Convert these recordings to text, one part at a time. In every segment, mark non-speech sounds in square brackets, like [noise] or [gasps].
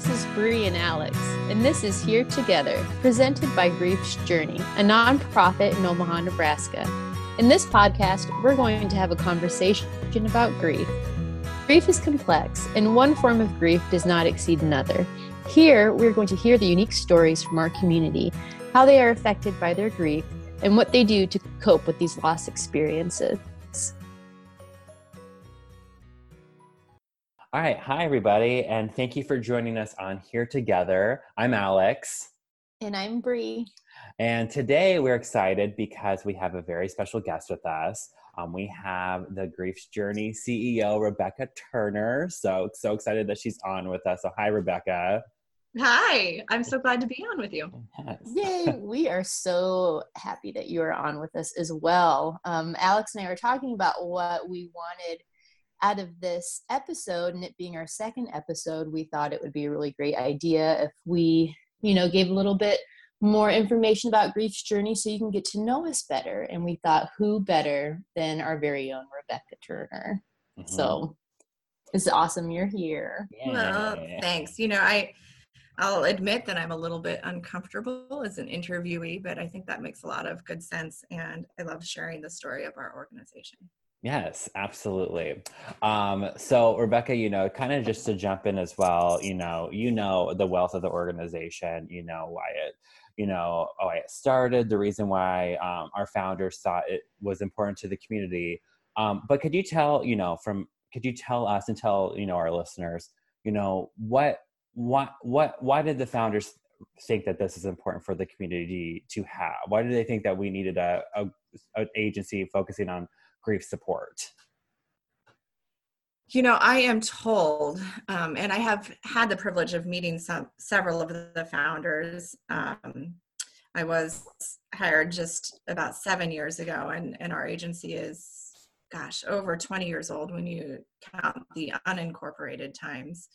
this is Bree and Alex, and this is Here Together, presented by Grief's Journey, a nonprofit in Omaha, Nebraska. In this podcast, we're going to have a conversation about grief. Grief is complex, and one form of grief does not exceed another. Here, we're going to hear the unique stories from our community, how they are affected by their grief, and what they do to cope with these loss experiences. All right. Hi, everybody. And thank you for joining us on Here Together. I'm Alex. And I'm Bree. And today we're excited because we have a very special guest with us. Um, we have the Grief's Journey CEO, Rebecca Turner. So, so excited that she's on with us. So, hi, Rebecca. Hi, I'm so glad to be on with you. Yes. Yay, [laughs] we are so happy that you are on with us as well. Um, Alex and I were talking about what we wanted out of this episode and it being our second episode we thought it would be a really great idea if we you know gave a little bit more information about grief's journey so you can get to know us better. And we thought who better than our very own rebecca turner? Mm-hmm. so it's awesome you're here. Yeah. well thanks. You know i i'll admit that i'm a little bit uncomfortable as an interviewee but i think that makes a lot of good sense and i love sharing the story of our organization Yes, absolutely. Um, so Rebecca, you know, kind of just to jump in as well, you know, you know the wealth of the organization, you know why it, you know, why it started, the reason why um, our founders thought it was important to the community. Um, but could you tell, you know, from could you tell us and tell you know our listeners, you know, what what what why did the founders think that this is important for the community to have? Why do they think that we needed a, a agency focusing on grief support? You know, I am told, um, and I have had the privilege of meeting some several of the founders. Um, I was hired just about seven years ago, and, and our agency is, gosh, over 20 years old when you count the unincorporated times.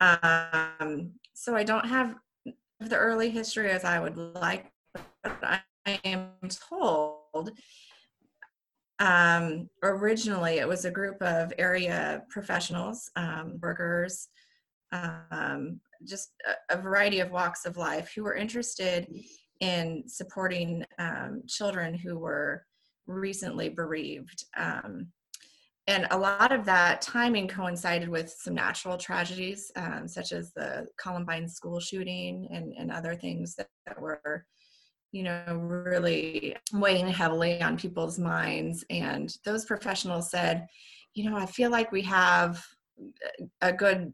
Um, so I don't have the early history as I would like, but I am told um, originally, it was a group of area professionals, um, workers, um, just a, a, variety of walks of life who were interested in supporting um, children who were recently bereaved. Um, and a lot of that timing coincided with some natural tragedies, um, such as the Columbine school shooting and, and other things that, that were you know, really weighing heavily on people's minds. And those professionals said, you know, I feel like we have a good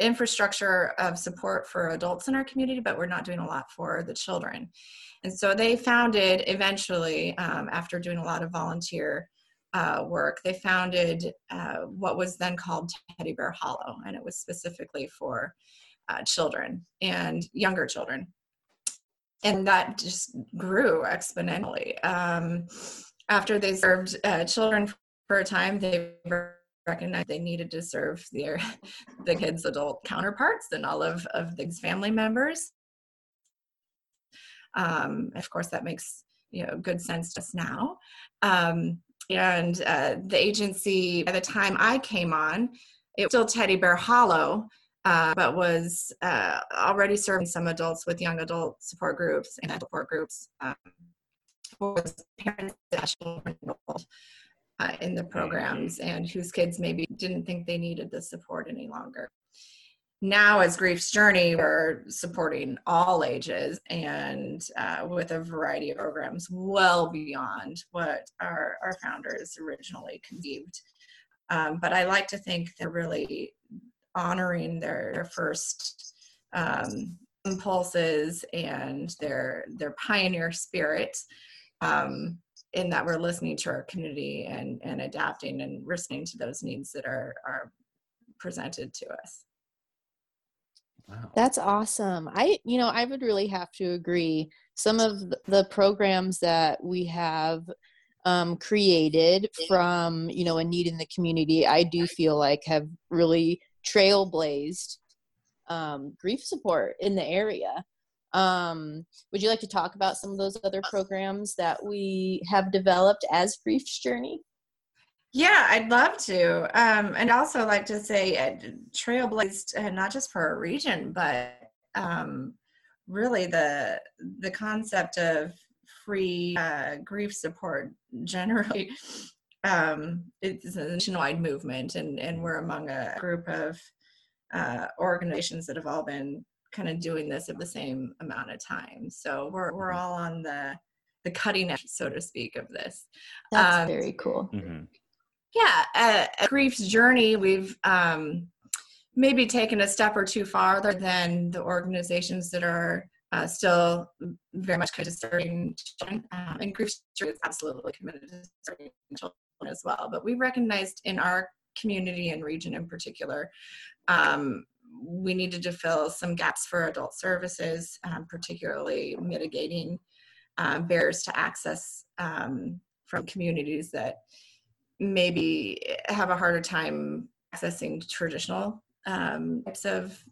infrastructure of support for adults in our community, but we're not doing a lot for the children. And so they founded eventually, um, after doing a lot of volunteer uh, work, they founded uh, what was then called Teddy Bear Hollow, and it was specifically for uh, children and younger children and that just grew exponentially. Um, after they served uh, children for a time, they recognized they needed to serve their [laughs] the kids' adult counterparts and all of of the family members. Um, of course, that makes you know good sense just now. Um, and uh, the agency, by the time I came on, it was still Teddy Bear Hollow, uh, but was uh, already serving some adults with young adult support groups and support groups. Um, was parents that enrolled uh, in the programs and whose kids maybe didn't think they needed the support any longer. Now, as Grief's Journey, we're supporting all ages and uh, with a variety of programs well beyond what our, our founders originally conceived. Um, but I like to think they're really honoring their, their first um, impulses and their their pioneer spirit um, in that we're listening to our community and and adapting and listening to those needs that are are presented to us. Wow. that's awesome. I you know i would really have to agree. Some of the programs that we have um, created from you know a need in the community i do feel like have really trailblazed um, grief support in the area. Um, would you like to talk about some of those other programs that we have developed as Grief's Journey? Yeah, I'd love to. Um, and also like to say uh, trailblazed uh, not just for our region, but um, really the the concept of free uh, grief support generally. [laughs] Um, it's a nationwide movement, and, and we're among a group of uh, organizations that have all been kind of doing this at the same amount of time. So we're we're all on the the cutting edge, so to speak, of this. That's um, very cool. Mm-hmm. Yeah, a, grief's journey, we've um, maybe taken a step or two farther than the organizations that are uh, still very much committed to serving children. Um, and grief is absolutely committed to serving children as well. But we recognized in our community and region in particular um, we needed to fill some gaps for adult services, um, particularly mitigating uh, barriers to access um, from communities that maybe have a harder time accessing traditional um, types of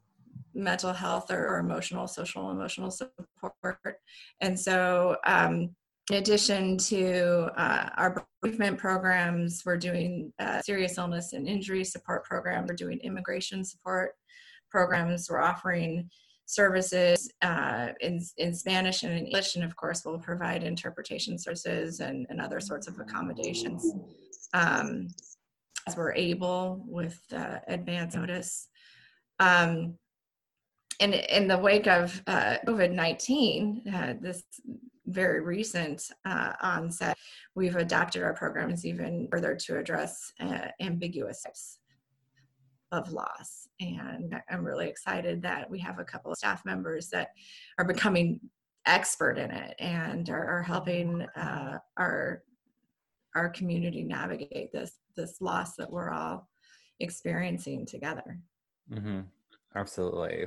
mental health or, or, emotional, social, emotional support. And so, um, in addition to uh, our bereavement programs, we're doing uh, serious illness and injury support program. We're doing immigration support programs. We're offering services uh, in, in Spanish and in English, and of course, we'll provide interpretation services and, and other sorts of accommodations um, as we're able with uh, advance notice. Um, and in the wake of uh, COVID 19, uh, this very recent uh, onset, we've adapted our programs even further to address uh, ambiguous types of loss. And I'm really excited that we have a couple of staff members that are becoming expert in it and are, are helping uh, our our community navigate this this loss that we're all experiencing together. Mm-hmm. Absolutely.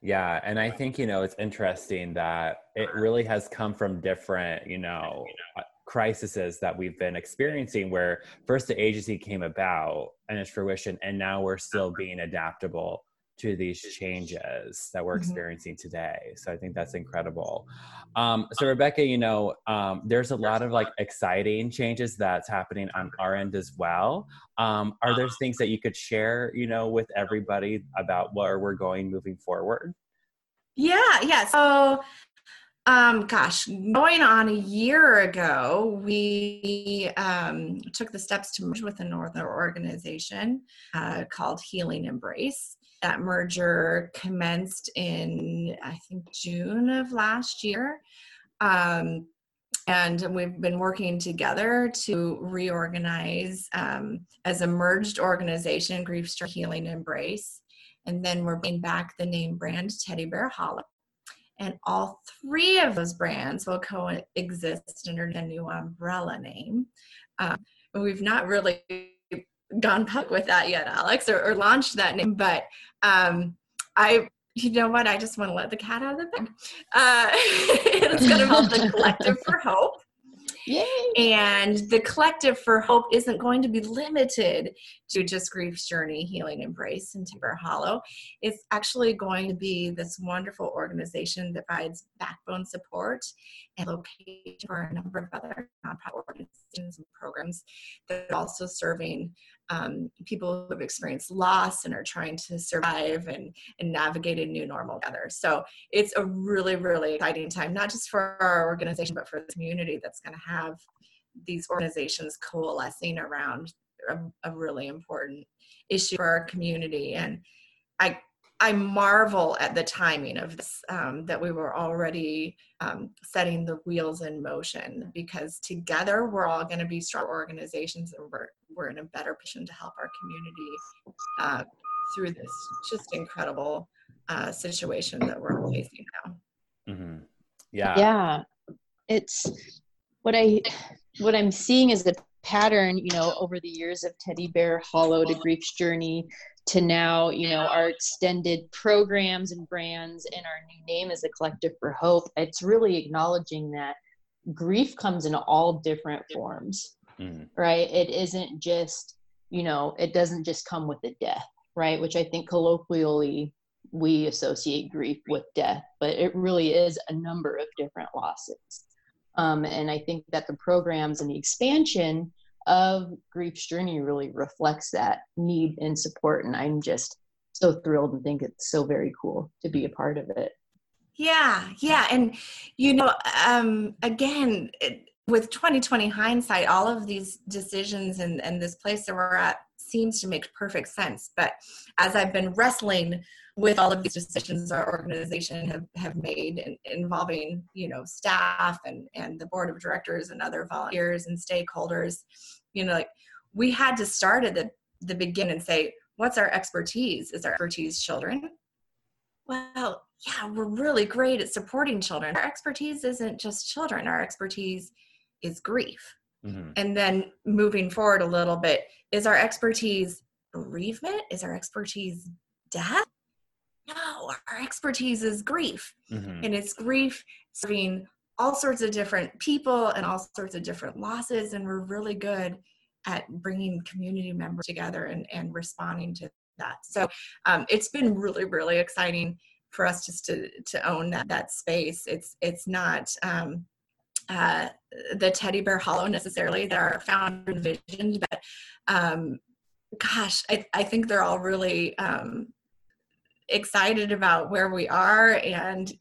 Yeah, and I think you know it's interesting that it really has come from different, you know, uh, crises that we've been experiencing where first the agency came about and its fruition and now we're still being adaptable to these changes that we're mm-hmm. experiencing today. So I think that's incredible. Um, so Rebecca, you know, um, there's a lot of like exciting changes that's happening on our end as well. Um, are there things that you could share, you know, with everybody about where we're going moving forward? Yeah, yeah. So um, gosh, going on a year ago, we um, took the steps to merge with another organization uh, called Healing Embrace that merger commenced in i think june of last year. Um, and we've been working together to reorganize um, as a merged organization grief Strength healing embrace. And then we're bringing back the name brand teddy bear hollow and all three of those brands will coexist under the new umbrella name. Um, we've not really gone public with that yet, Alex, or, or launched that name. But um, I, you know what? I just want to let the cat out of the bag. Uh, [laughs] it's going to be the Collective for Hope. Yay. And the collective for hope isn't going to be limited to just grief's journey, healing embrace, and Teddy Bear Hollow. It's actually going to be this wonderful organization that provides backbone support and location for a number of other nonprofit organizations and programs that are also serving um, people who have experienced loss and are trying to survive and, and navigate a new normal together. So it's a really, really exciting time, not just for our organization, but for the community that's going to have these organizations coalescing around a, a really important issue for our community. And I I marvel at the timing of this, um, that we were already um, setting the wheels in motion because together we're all going to be strong organizations and we're, we're in a better position to help our community uh, through this just incredible uh, situation that we're facing now. Mm-hmm. Yeah. Yeah. It's what I, what I'm seeing is a pattern, you know, over the years of Teddy Bear Hollow to Grief's Journey to now, you know, our extended programs and brands and our new name as a collective for hope. It's really acknowledging that grief comes in all different forms, mm-hmm. right? It isn't just, you know, it doesn't just come with the death, right? Which I think colloquially we associate grief with death, but it really is a number of different losses. Um, and I think that the programs and the expansion of Grief's Journey really reflects that need and support. And I'm just so thrilled and think it's so very cool to be a part of it. Yeah, yeah. And, you know, um, again, it, with 2020 hindsight, all of these decisions and, and this place that we're at seems to make perfect sense. But as I've been wrestling with all of these decisions our organization have, have made in, involving you know staff and and the board of directors and other volunteers and stakeholders you know like we had to start at the the beginning and say what's our expertise? Is our expertise children? Well yeah we're really great at supporting children. Our expertise isn't just children. Our expertise is grief. Mm-hmm. and then moving forward a little bit is our expertise bereavement? Is our expertise death no, our expertise is grief. Mm-hmm. And it's grief serving all sorts of different people and all sorts of different losses. And we're really good at bringing community members together and, and responding to that. So um, it's been really, really exciting for us just to, to own that, that space. It's, it's not, um, uh, the teddy bear hollow necessarily that our founder envisioned, but um, gosh, I, I think they're all really um, excited about where we are and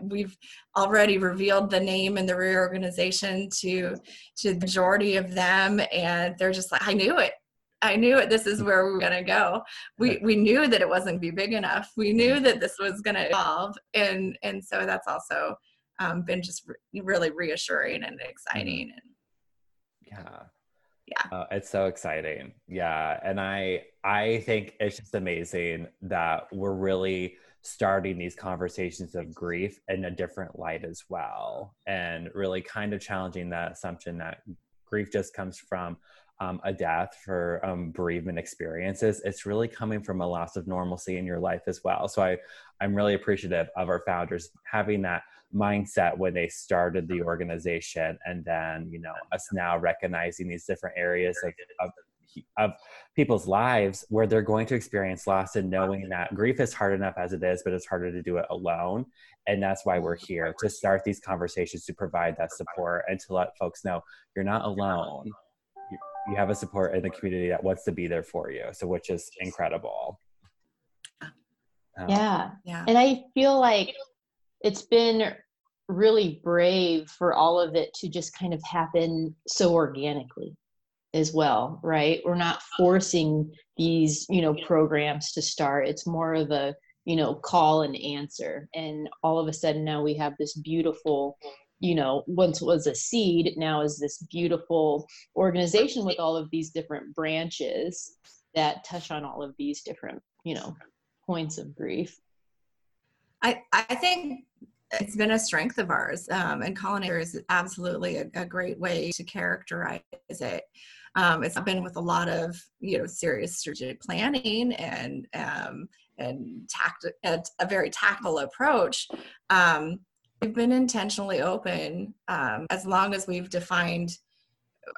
we've already revealed the name and the reorganization to to the majority of them and they're just like i knew it. I knew it. This is where we were going to go. We we knew that it wasn't going to be big enough. We knew that this was going to evolve and and so that's also um, been just re- really reassuring and exciting and yeah yeah. Uh, it's so exciting. Yeah and i i think it's just amazing that we're really starting these conversations of grief in a different light as well and really kind of challenging that assumption that grief just comes from um, a death for um, bereavement experiences. It's really coming from a loss of normalcy in your life as well. So i i'm really appreciative of our founders having that mindset when they started the organization and then you know us now recognizing these different areas of, of, of people's lives where they're going to experience loss and knowing that grief is hard enough as it is but it's harder to do it alone. And that's why we're here to start these conversations to provide that support and to let folks know you're not alone. You, have a support in the community that wants to be there for you so which is incredible. Um, yeah. Yeah and i feel like it's been really brave for all of it to just kind of happen so organically as well right? We're not forcing these you know programs to start. It's more of a you know call and answer. And all of a sudden now we have this beautiful you know once was a seed now is this beautiful organization with all of these different branches that touch on all of these different you know points of grief i i think it's been a strength of ours um, and culinary is absolutely a, a, great way to characterize it um, it's been with a lot of you know serious strategic planning and um, and tact a, a, very tactful approach um, we've been intentionally open um, as long as we've defined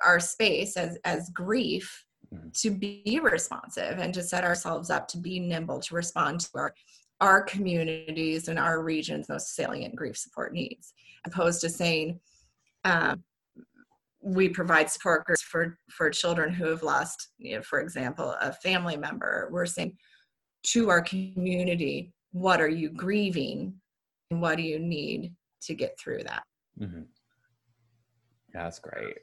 our space as as grief mm-hmm. to be responsive and to set ourselves up to be nimble to respond to our our communities and our region's most salient grief support needs, opposed to saying um, we provide support groups for for children who have lost, you know, for example, a family member. We're saying to our community, what are you grieving, and what do you need to get through that? Mm-hmm. That's great.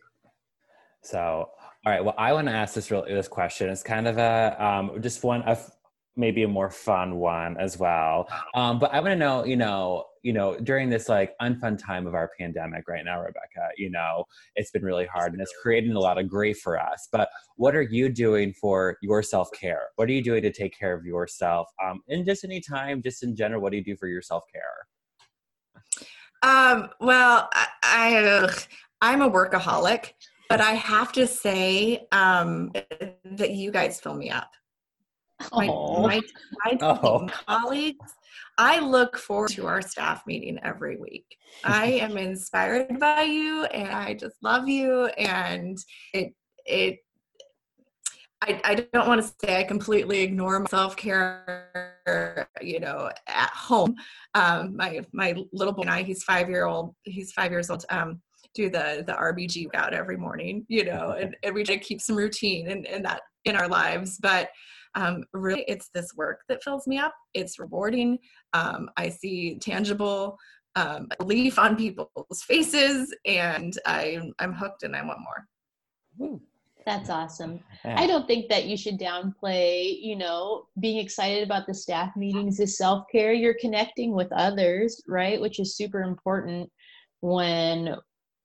So, all right. Well, I want to ask this real this question. It's kind of a um, just one of maybe a more fun one as well. Um, but I want to know, you know, you know, during this like unfun time of our pandemic right now, Rebecca, you know, it's been really hard and it's creating a lot of grief for us. But what are you doing for your self care? What are you doing to take care of yourself? Um, just any time, just in general, what do you do for your self care? Um, well, I, I I'm a workaholic, but I have to say um, that you guys fill me up my, my, my [laughs] oh. colleagues i look forward to our staff meeting every week i am [laughs] inspired by you and i just love you and it it I, I don't want to say I completely ignore my self care, you know, at home. Um, my my little boy and I, he's five year old, he's five years old. Um, do the the RBG out every morning, you know, and, and we try to keep some routine and, and that in our lives. But um, really, it's this work that fills me up. It's rewarding. Um, I see tangible um, relief on people's faces, and I'm I'm hooked, and I want more. That's awesome. Yeah. I don't think that you should downplay, you know, being excited about the staff meetings is self care. You're connecting with others, right? Which is super important when,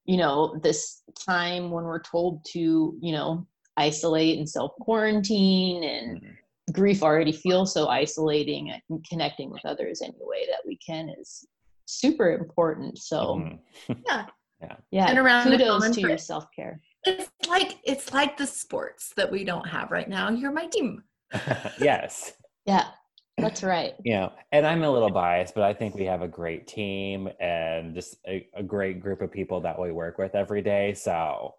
you know, this time when we're told to, you know, isolate and self quarantine and mm-hmm. Grief already feels so isolating and connecting with others any way that we can is super important. So, mm-hmm. [laughs] [laughs] yeah. Yeah. Yeah. And around kudos to your self care it's like it's like the sports that we don't have right now. You're my team. [laughs] yes. Yeah. That's right. You know, and I'm a little biased, but I think we have a great team and just a, a great group of people that we work with every day. So,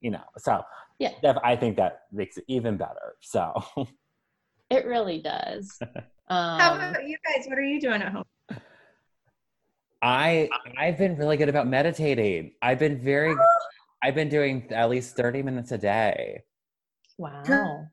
you know, so yeah, I think that makes it even better. So, it really does. [laughs] Um, How about you guys? What are you doing at home? I I've been really good about meditating. I've been very [gasps] I've been doing at least 30 minutes a day. Wow.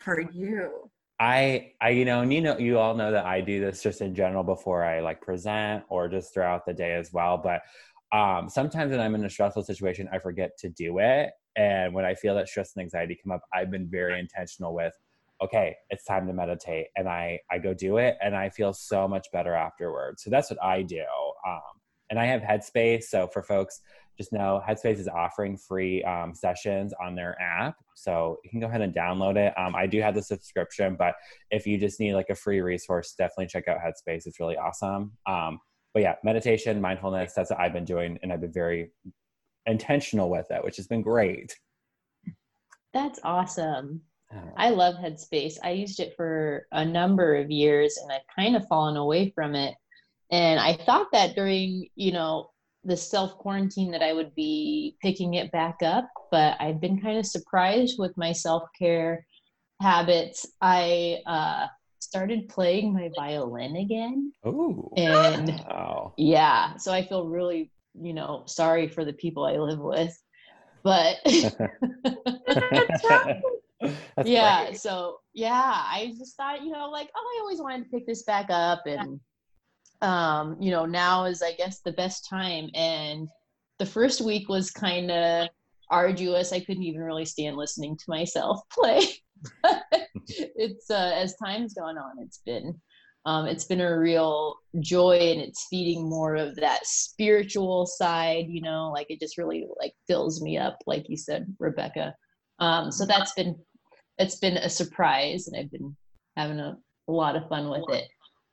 For you. I I you know, and you know you all know that I do this just in general before I like present or just throughout the day as well. But um sometimes when I'm in a stressful situation, I forget to do it. And when I feel that stress and anxiety come up, I've been very intentional with okay, it's time to meditate. And I I go do it and I feel so much better afterwards. So that's what I do. Um and I have Headspace. So for folks just know Headspace is offering free um, sessions on their app. So you can go ahead and download it. Um, I do have the subscription, but if you just need like a free resource, definitely check out Headspace. It's really awesome. Um, but yeah, meditation, mindfulness, that's what I've been doing. And I've been very intentional with it, which has been great. That's awesome. I love Headspace. I used it for a number of years and I've kind of fallen away from it. And I thought that during, you know, the self quarantine that I would be picking it back up, but I've been kind of surprised with my self care habits. I uh, started playing my violin again. Oh, and wow. yeah, so I feel really, you know, sorry for the people I live with, but [laughs] [laughs] [laughs] yeah, great. so yeah, I just thought, you know, like, oh, I always wanted to pick this back up and um, you know, now is I guess the best time. And the first week was kind of arduous. I couldn't even really stand listening to myself [laughs] play. it's uh, as time's gone on, it's been um, it's been a real joy, and it's feeding more of that spiritual side. You know, like it just really like fills me up, like you said, Rebecca. Um, so that's been it's been a surprise, and I've been having a, a lot of fun with it.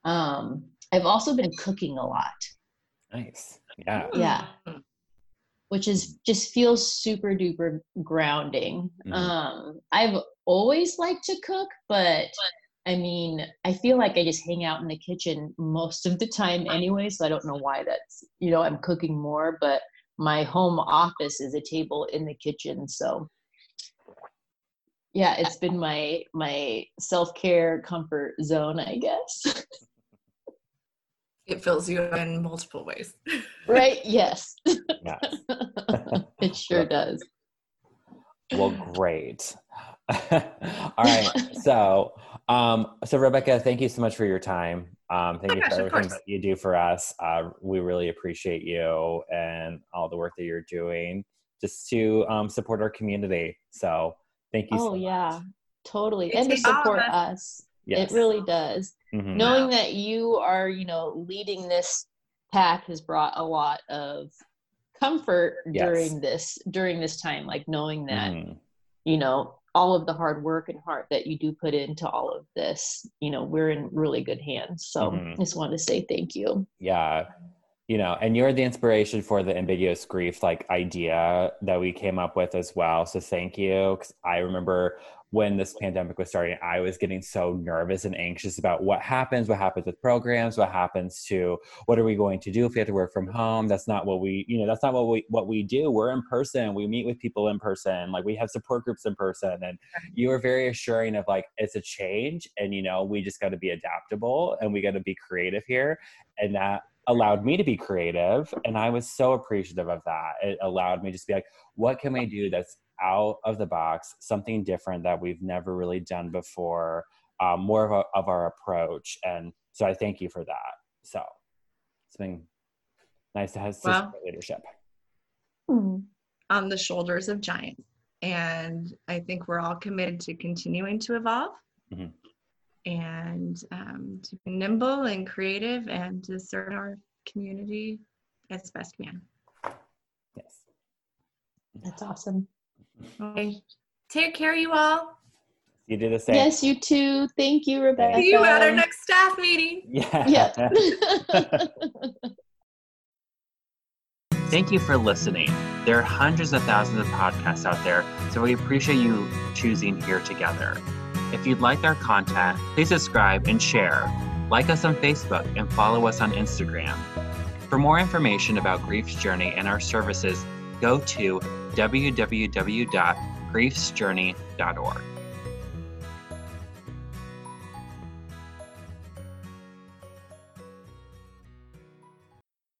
Um, I've also been cooking a lot. Nice. Yeah. Yeah. Which is just feels super duper grounding. Mm-hmm. Um, I've always liked to cook, but I mean, I feel like I just hang out in the kitchen most of the time anyway, so I don't know why that's, you know, I'm cooking more, but my home office is a table in the kitchen, so yeah, it's been my my self-care comfort zone, I guess. [laughs] it fills you in multiple ways. [laughs] right? Yes. yes. [laughs] it sure does. Well, great. All right. So, um, so Rebecca, thank you so much for your time. Um, thank oh you gosh, for everything that you do for us. Uh, we really appreciate you and all the work that you're doing just to um, support our community. So, thank you. Oh so yeah, totally, and to support us. Yes. It really does. Mm-hmm. Knowing that you are, you know, leading this path has brought a lot of comfort yes. during this during this time. Like knowing that, mm. you know, all of the hard work and heart that you do put into all of this, you know, we're in really good hands. So mm-hmm. I just want to say thank you. Yeah you know and you're the inspiration for the ambiguous grief like idea that we came up with as well so thank you because i remember when this pandemic was starting i was getting so nervous and anxious about what happens what happens with programs what happens to what are we going to do if we have to work from home that's not what we you know that's not what we what we do we're in person we meet with people in person like we have support groups in person and you were very assuring of like it's a change and you know we just got to be adaptable and we got to be creative here and that allowed me to be creative and i was so appreciative of that. It allowed me to just be like what can we do that's out of the box something different that we've never really done before um, more of, a, of our approach and so i thank you for that. So it's been nice to have well, leadership. Mm-hmm. on the shoulders of giants and i think we're all committed to continuing to evolve. Mm-hmm and um, to be nimble and creative and to serve our community as best we can. Yes. That's awesome. Okay. Take care, you all. You do the same. Yes, you too. Thank you, Rebecca. See you at our next staff meeting. Yeah. Yeah. [laughs] Thank you for listening. There are hundreds of thousands of podcasts out there, so we appreciate you choosing Here Together. If you'd like our content, please subscribe and share. Like us on Facebook and follow us on Instagram. For more information about Grief's Journey and our services, go to www.griefsjourney.org.